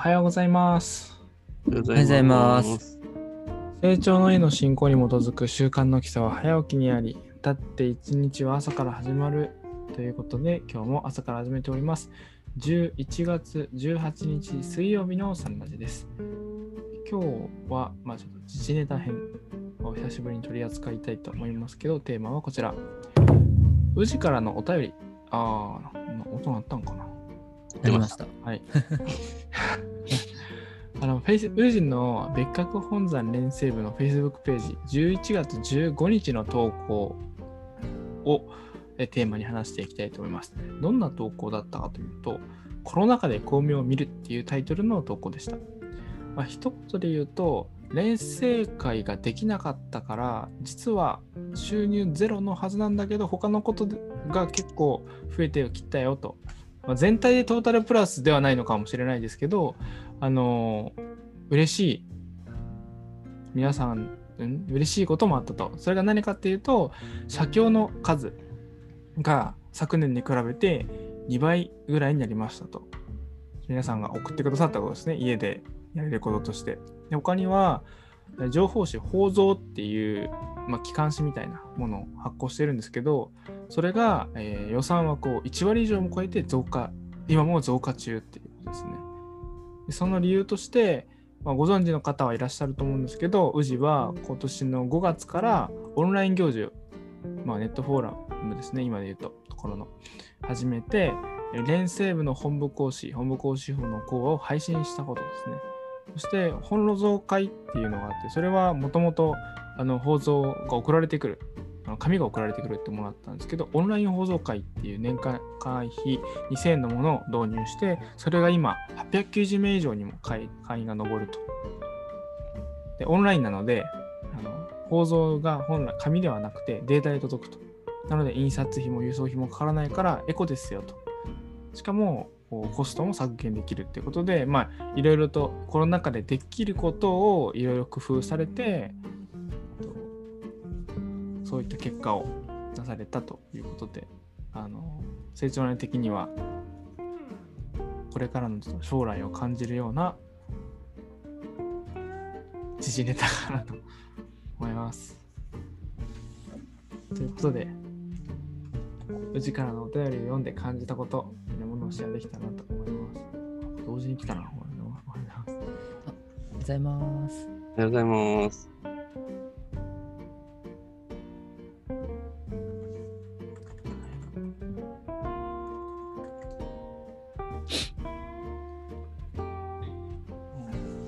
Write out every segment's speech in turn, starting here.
はようございます。おはようございます。成長の絵の進行に基づく習慣の基礎は早起きにあり、だって一日は朝から始まるということで、今日も朝から始めております。11月18日水曜日のサンラジです。今日は、まあちょっと時事ネタ編を久しぶりに取り扱いたいと思いますけど、テーマはこちら。宇治からのお便り。ああ、音鳴ったんかななりました。はい。あの、フェイス、ウジの別格本山連成部の Facebook ページ、11月15日の投稿をえテーマに話していきたいと思います。どんな投稿だったかというと、コロナ禍で巧妙を見るっていうタイトルの投稿でした。まあ、一言で言うと、連成会ができなかったから、実は収入ゼロのはずなんだけど、他のことが結構増えてきたよと。まあ、全体でトータルプラスではないのかもしれないですけど、あの嬉しい、皆さん、ん、嬉しいこともあったと。それが何かっていうと、写経の数が昨年に比べて2倍ぐらいになりましたと。皆さんが送ってくださったことですね、家でやれることとして。で他には、情報誌、報蔵っていう、まあ、機関誌みたいなものを発行してるんですけど、それが、えー予算枠を1割以上も超えて増加、今も増加中っていうことですね。その理由として、まあ、ご存知の方はいらっしゃると思うんですけど、宇治は今年の5月からオンライン行事、まあ、ネットフォーラムですね、今で言うと、ところの、始めて、え連成部の本部講師、本部講師法の講話を配信したことですね。そして、本路蔵会っていうのがあって、それはもともと、あの、放送が送られてくる、紙が送られてくるってものだったんですけど、オンライン放送会っていう年間会費2000円のものを導入して、それが今890名以上にも会会員が上ると。で、オンラインなので、あの放送が本来紙ではなくてデータで届くと。なので、印刷費も輸送費もかからないからエコですよと。しかも、コストも削減できるっていうことで、まあ、いろいろとコロナ禍でできることをいろいろ工夫されて、そういった結果を出されたということで、あの成長内的にはこれからの将来を感じるような時事ネタかなと思います。ということで、宇治からのお便りを読んで感じたこと、みんなものをシェアできたなと思います。同時に来たな、おはようございます。おはようございます。おはようございます。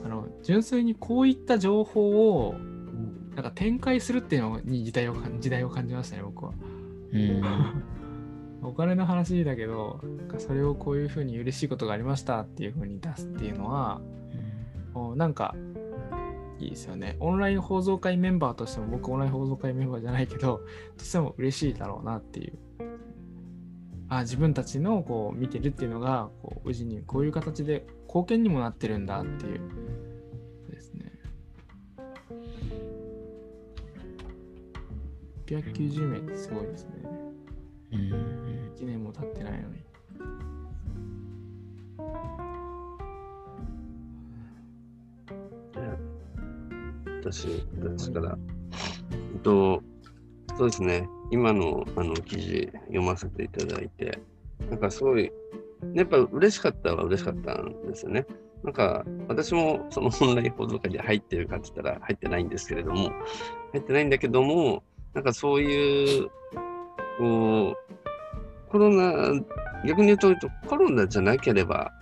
あの純粋にこういった情報をなんか展開するっていうのに時代を感時代を感じましたね、僕は。うん。お金の話だけど、それをこういうふうに嬉しいことがありましたっていうふうに出すっていうのは、もうなんかいいですよね。オンライン放送会メンバーとしても、僕オンライン放送会メンバーじゃないけど、とても嬉しいだろうなっていう。あ自分たちのこう見てるっていうのが、こう、宇治にこういう形で貢献にもなってるんだっていうですね。890名ってすごいですね。うん。私、私から。えっと、そうですね、今のあの記事読ませていただいて、なんかすごい、やっぱ嬉しかったは嬉しかったんですよね。なんか私もそのオンライン放送会で入ってるかって言ったら入ってないんですけれども、入ってないんだけども、なんかそういう、こう、コロナ、逆に言うとコロナじゃなければ、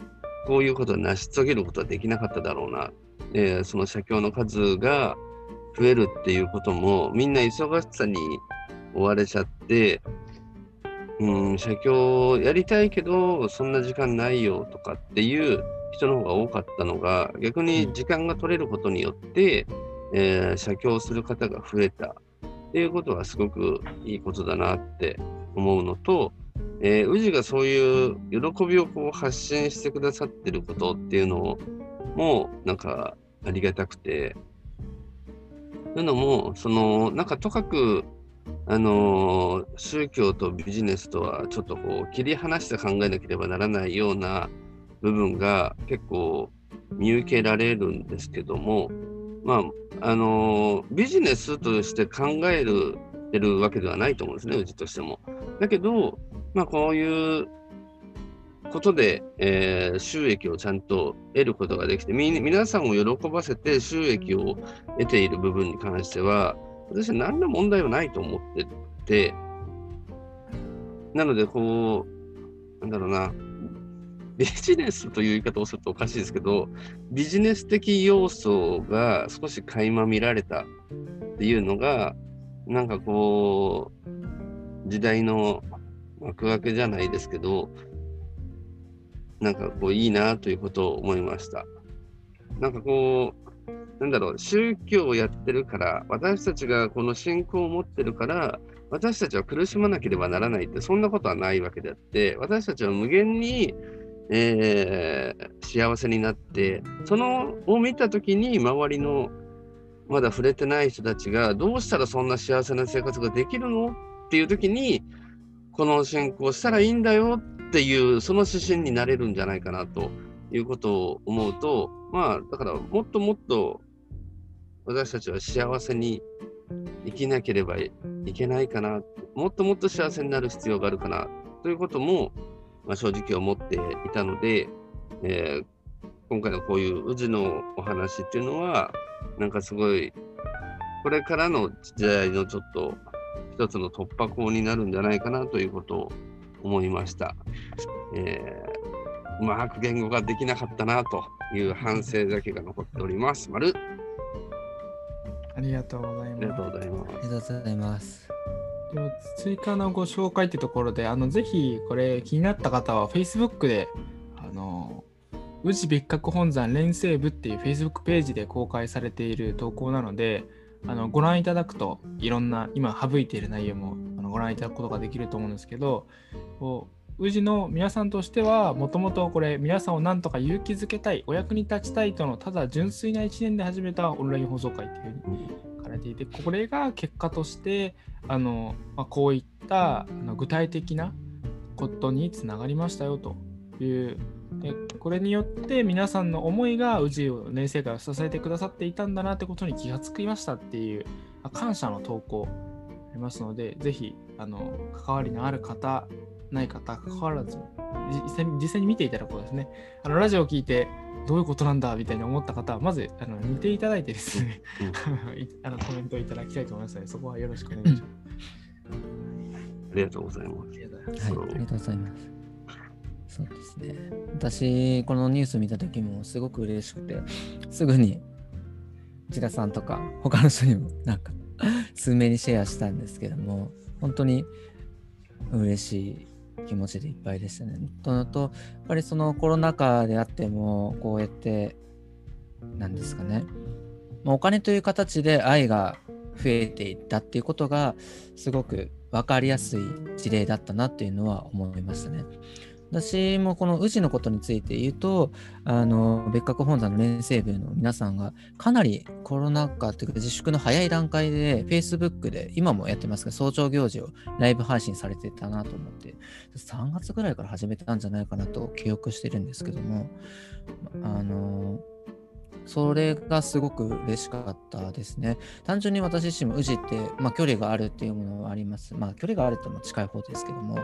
こういうことを成し遂げることはできなかっただろうな。で、その写経の数が増えるっていうことも、みんな忙しさに追われちゃって、うん、写経やりたいけど、そんな時間ないよとかっていう人の方が多かったのが、逆に時間が取れることによって、えー写経する方が増えた。っていうことはすごくいいことだなって思うのと、えー、宇治がそういう喜びをこう発信してくださってることっていうのもなんかありがたくて、というのも、そのなんかとかくあの宗教とビジネスとはちょっとこう切り離して考えなければならないような部分が結構見受けられるんですけども、まあ、あのビジネスとして考えるてるわけではないと思うんですね、うちとしても。だけど、まあ、こういうことで、えー、収益をちゃんと得ることができて、み皆さんを喜ばせて収益を得ている部分に関しては、私は何ら問題はないと思ってて、なので、こう、なんだろうな、ビジネスという言い方をするとおかしいですけど、ビジネス的要素が少し垣間見られたっていうのが、なんかこう、時代の幕開けじゃないですけど、なんかこういいなということを思いました。なんかこう、なんだろう、宗教をやってるから、私たちがこの信仰を持ってるから、私たちは苦しまなければならないって、そんなことはないわけであって、私たちは無限に、えー、幸せになって、そのを見たときに、周りのまだ触れてない人たちが、どうしたらそんな幸せな生活ができるの？っていうときに、この信仰したらいいんだよっていう、その指針になれるんじゃないかなということを思うと、まあ、だからもっともっと私たちは幸せに生きなければいけないかな、もっともっと幸せになる必要があるかなということも、まあ、正直思っていたので、えー、今回のこういう宇治のお話っていうのは、なんかすごい、これからの時代のちょっと一つの突破口になるんじゃないかなということを思いました。えー、うまく言語ができなかったなという反省だけが残っております。丸ありがとうございます。ありがとうございます。ありがとうございます。追加のご紹介ってところで、あのぜひこれ気になった方は Facebook で、あの宇治別格本山連成部っていう Facebook ページで公開されている投稿なので、あのご覧いただくといろんな今省いている内容もご覧いただくことができると思うんですけど宇治の皆さんとしてはもともとこれ皆さんを何とか勇気づけたいお役に立ちたいとのただ純粋な1年で始めたオンライン放送会というふうに書かれていてこれが結果としてあの、まあ、こういったあの具体的なことにつながりましたよというでこれによって皆さんの思いが宇治を年生会を支えてくださっていたんだなってことに気がつきましたっていう感謝の投稿ありますので、ぜひあの関わりのある方、ない方、関わらず実際に見ていただこうですね。あのラジオを聞いてどういうことなんだみたいに思った方は、まずあの見ていただいてですね、あのコメントいただきたいと思いますので、そこはよろしくお願いします。ありがとうございます。はい、ありがとうございます。そうですね。私、このニュース見た時もすごく嬉しくて、すぐに千田さんとか他の人にもなんか数名にシェアしたんですけども、本当に嬉しい気持ちでいっぱいでしたね。とのと、やっぱりそのコロナ禍であっても、こうやって、なんですかね、まお金という形で愛が増えていったっていうことが、すごく分かりやすい事例だったなっていうのは思いましたね。私もこの宇治のことについて言うと、あの別格本山の連成部の皆さんがかなりコロナ禍というか自粛の早い段階で Facebook で今もやってますが早朝行事をライブ配信されてたなと思って3月ぐらいから始めたんじゃないかなと記憶してるんですけどもあのそれがすごく嬉しかったですね。単純に私自身も宇治って、まあ、距離があるっていうものはあります。まあ、距離があるっても近い方ですけども、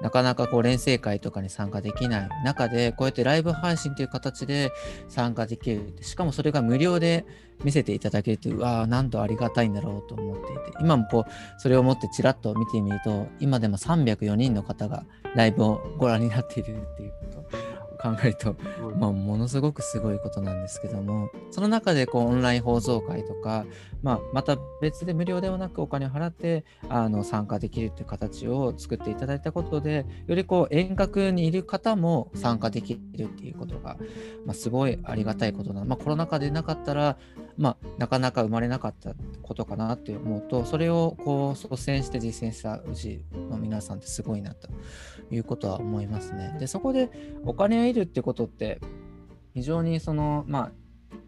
なかなかこう連成会とかに参加できない中で、こうやってライブ配信という形で参加できる。しかもそれが無料で見せていただけるという、うわあ、なんとありがたいんだろうと思っていて、今もこう、それをもってちらっと見てみると、今でも304人の方がライブをご覧になっているっていうこと。考えると、まあ、ものすごくすごいことなんですけどもその中でこうオンライン放送会とか、まあ、また別で無料ではなくお金を払ってあの参加できるっていう形を作っていただいたことでよりこう遠隔にいる方も参加できるっていうことが、まあ、すごいありがたいことなまあ、コロナ禍でなかったら、まあ、なかなか生まれなかったことかなって思うとそれをこう率先して実践したうちの皆さんってすごいなということは思いますね。でそこでお金を得るってことって非常にそのまあ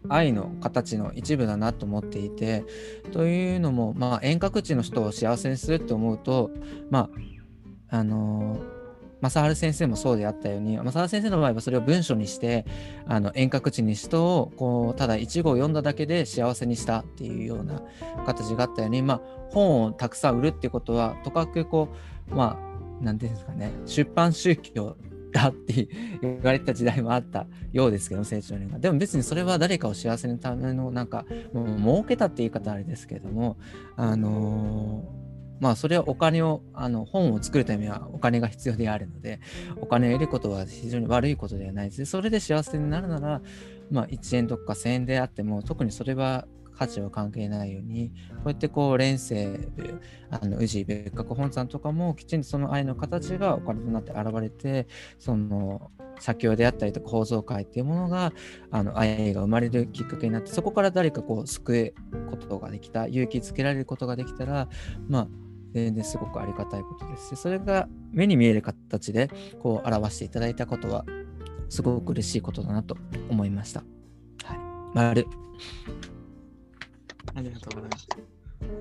愛の形の一部だなと思っていてというのも、まあ、遠隔地の人を幸せにするって思うとまああの正治先生もそうであったように正治先生の場合はそれを文書にしてあの遠隔地にしとこうただ一語を読んだだけで幸せにしたっていうような形があったように、まあ、本をたくさん売るっていうことはとかくこうまあ何て言うんですかね出版宗教だって言われた時代もあったようですけど成長年がでも別にそれは誰かを幸せのためのなんかもう儲けたって言い方あれですけどもあのーまあそれはお金をあの本を作るためにはお金が必要であるのでお金を得ることは非常に悪いことではないです。それで幸せになるならまあ1円とか1000円であっても特にそれは価値は関係ないようにこうやってこう連世あの宇治別格本山とかもきちんとその愛の形がお金となって現れてその写経であったりとか構造会っていうものがあの愛が生まれるきっかけになってそこから誰かこう救うことができた勇気づけられることができたらまあ全然すごくありがたいことですしそれが目に見える形でこう表していただいたことはすごく嬉しいことだなと思いました。はい、丸ありがとうございます。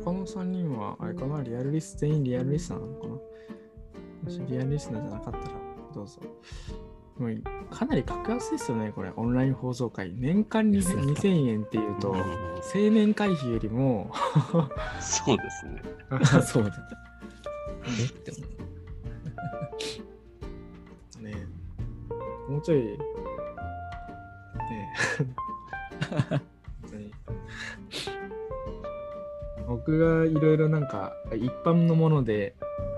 他の3人は、あれかな、リアルリス、全員リアルリスナーなのかな？もしリアルリスナーじゃなかったら、どうぞ。もうかなり格安ですよね、これ、オンライン放送会。年間に2000円っていうと、青年会費よりもそうですね。そうだ。えって思う。ねもうちょい、ね 僕がいろいろなんか一般のもので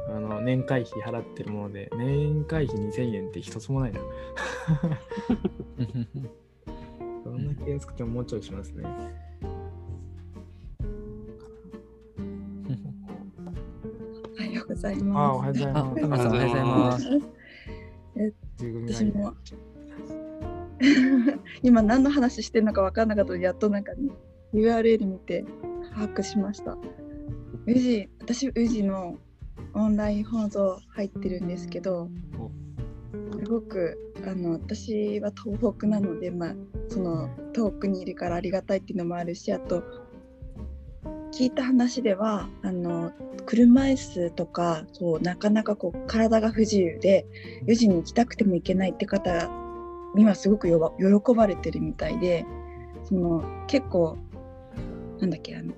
あの年会費払ってるもので年会費2000円って一つもないな。どんな気安くてももうちょいしますね。おはようございます。あおはようございます。おはようございます。私も 今何の話してるのか分からなかったのでやっとなんか、ね、URL 見て把握しました。宇治私宇治のオンライン放送入ってるんですけどすごくあの私は東北なので、まあ、その遠くにいるからありがたいっていうのもあるしあと聞いた話ではあの車椅子とかそうなかなかこう体が不自由で宇治に行きたくても行けないって方にはすごく喜ばれてるみたいでその結構なんだっけあの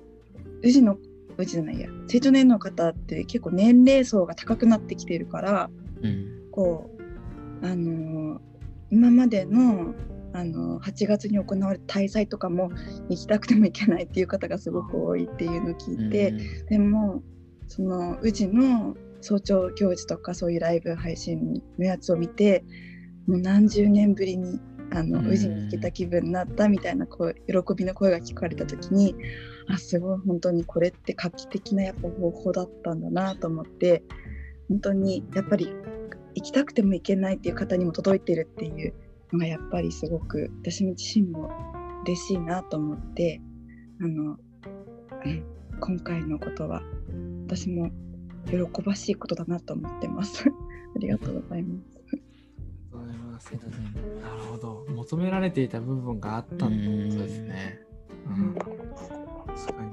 宇治の宇治じゃないや成長年の方って結構年齢層が高くなってきてるから、うん、こうあのー、今までのあの8月に行われた大祭とかも行きたくても行けないっていう方がすごく多いっていうのを聞いて、うん、でもその宇治の早朝行事とかそういうライブ配信のやつを見てもう何十年ぶりにあの宇治に行けた気分になったみたいなこう喜びの声が聞かれた時にあすごい本当にこれって画期的なやっぱ方法だったんだなと思って本当にやっぱり行きたくても行けないっていう方にも届いてるっていうのがやっぱりすごく私自身も嬉しいなと思ってあの、うん、今回のことは私も喜ばしいことだなと思ってます。ありがとうございます。なるほど。求められていた部分があったんですね。うん、確かに。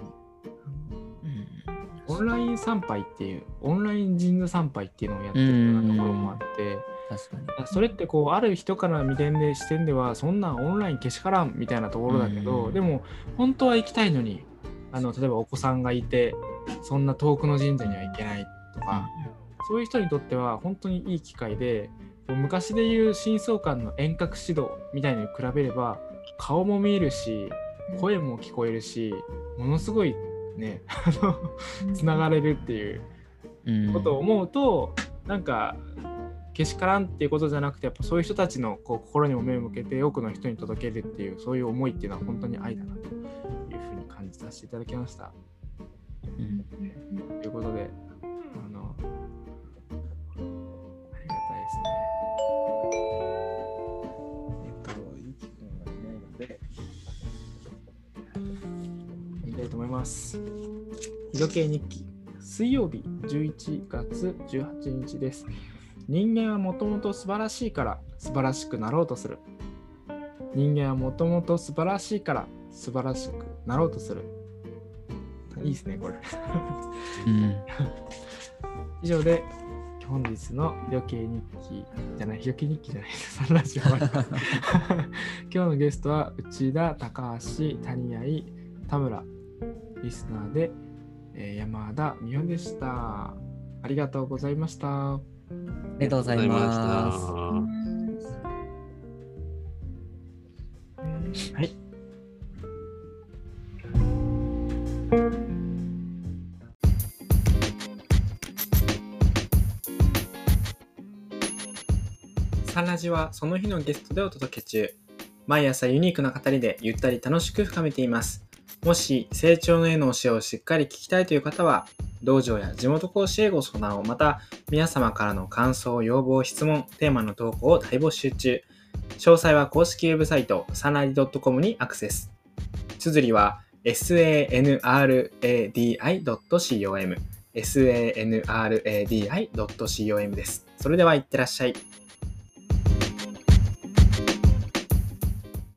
オンライン参拝っていう、オンライン神社参拝っていうのをやってるようなところもあって、確かに。それってこうある人から見てんで視点ではそんなオンラインけしからんみたいなところだけど、でも本当は行きたいのにあの例えばお子さんがいてそんな遠くの神社には行けないとか、そういう人にとっては本当にいい機会で昔でいう深層館の遠隔指導みたいに比べれば顔も見えるし声も聞こえるしものすごいねつながれるっていうことを思うと、うん、なんかけしからんっていうことじゃなくてやっぱそういう人たちのこう心にも目を向けて多くの人に届けるっていうそういう思いっていうのは本当に愛だなというふうに感じさせていただきました。うん、ということでます。日時計日記、水曜日11月18日です。人間はもともと素晴らしいから素晴らしくなろうとする。人間はもともと素晴らしいから素晴らしくなろうとする。いいですね、これ。うん、以上で本日の余計日記じゃない、余計日記じゃない、サンラジオ今日のゲストは内田、高橋、谷合、田村、リスナーで、えー山田美穂でした。ありがとうございました。ありがとうございます。はい。サンラジはその日のゲストでお届け中。毎朝ユニークな語りでゆったり楽しく深めています。もし成長の絵の教えをしっかり聞きたいという方は、道場や地元講師へご相談を、また皆様からの感想、要望、質問、テーマの投稿を大募集中。詳細は公式ウェブサイト、サナリ .com にアクセス。綴りは sanradi.com sanradi.com です。それではいってらっしゃい。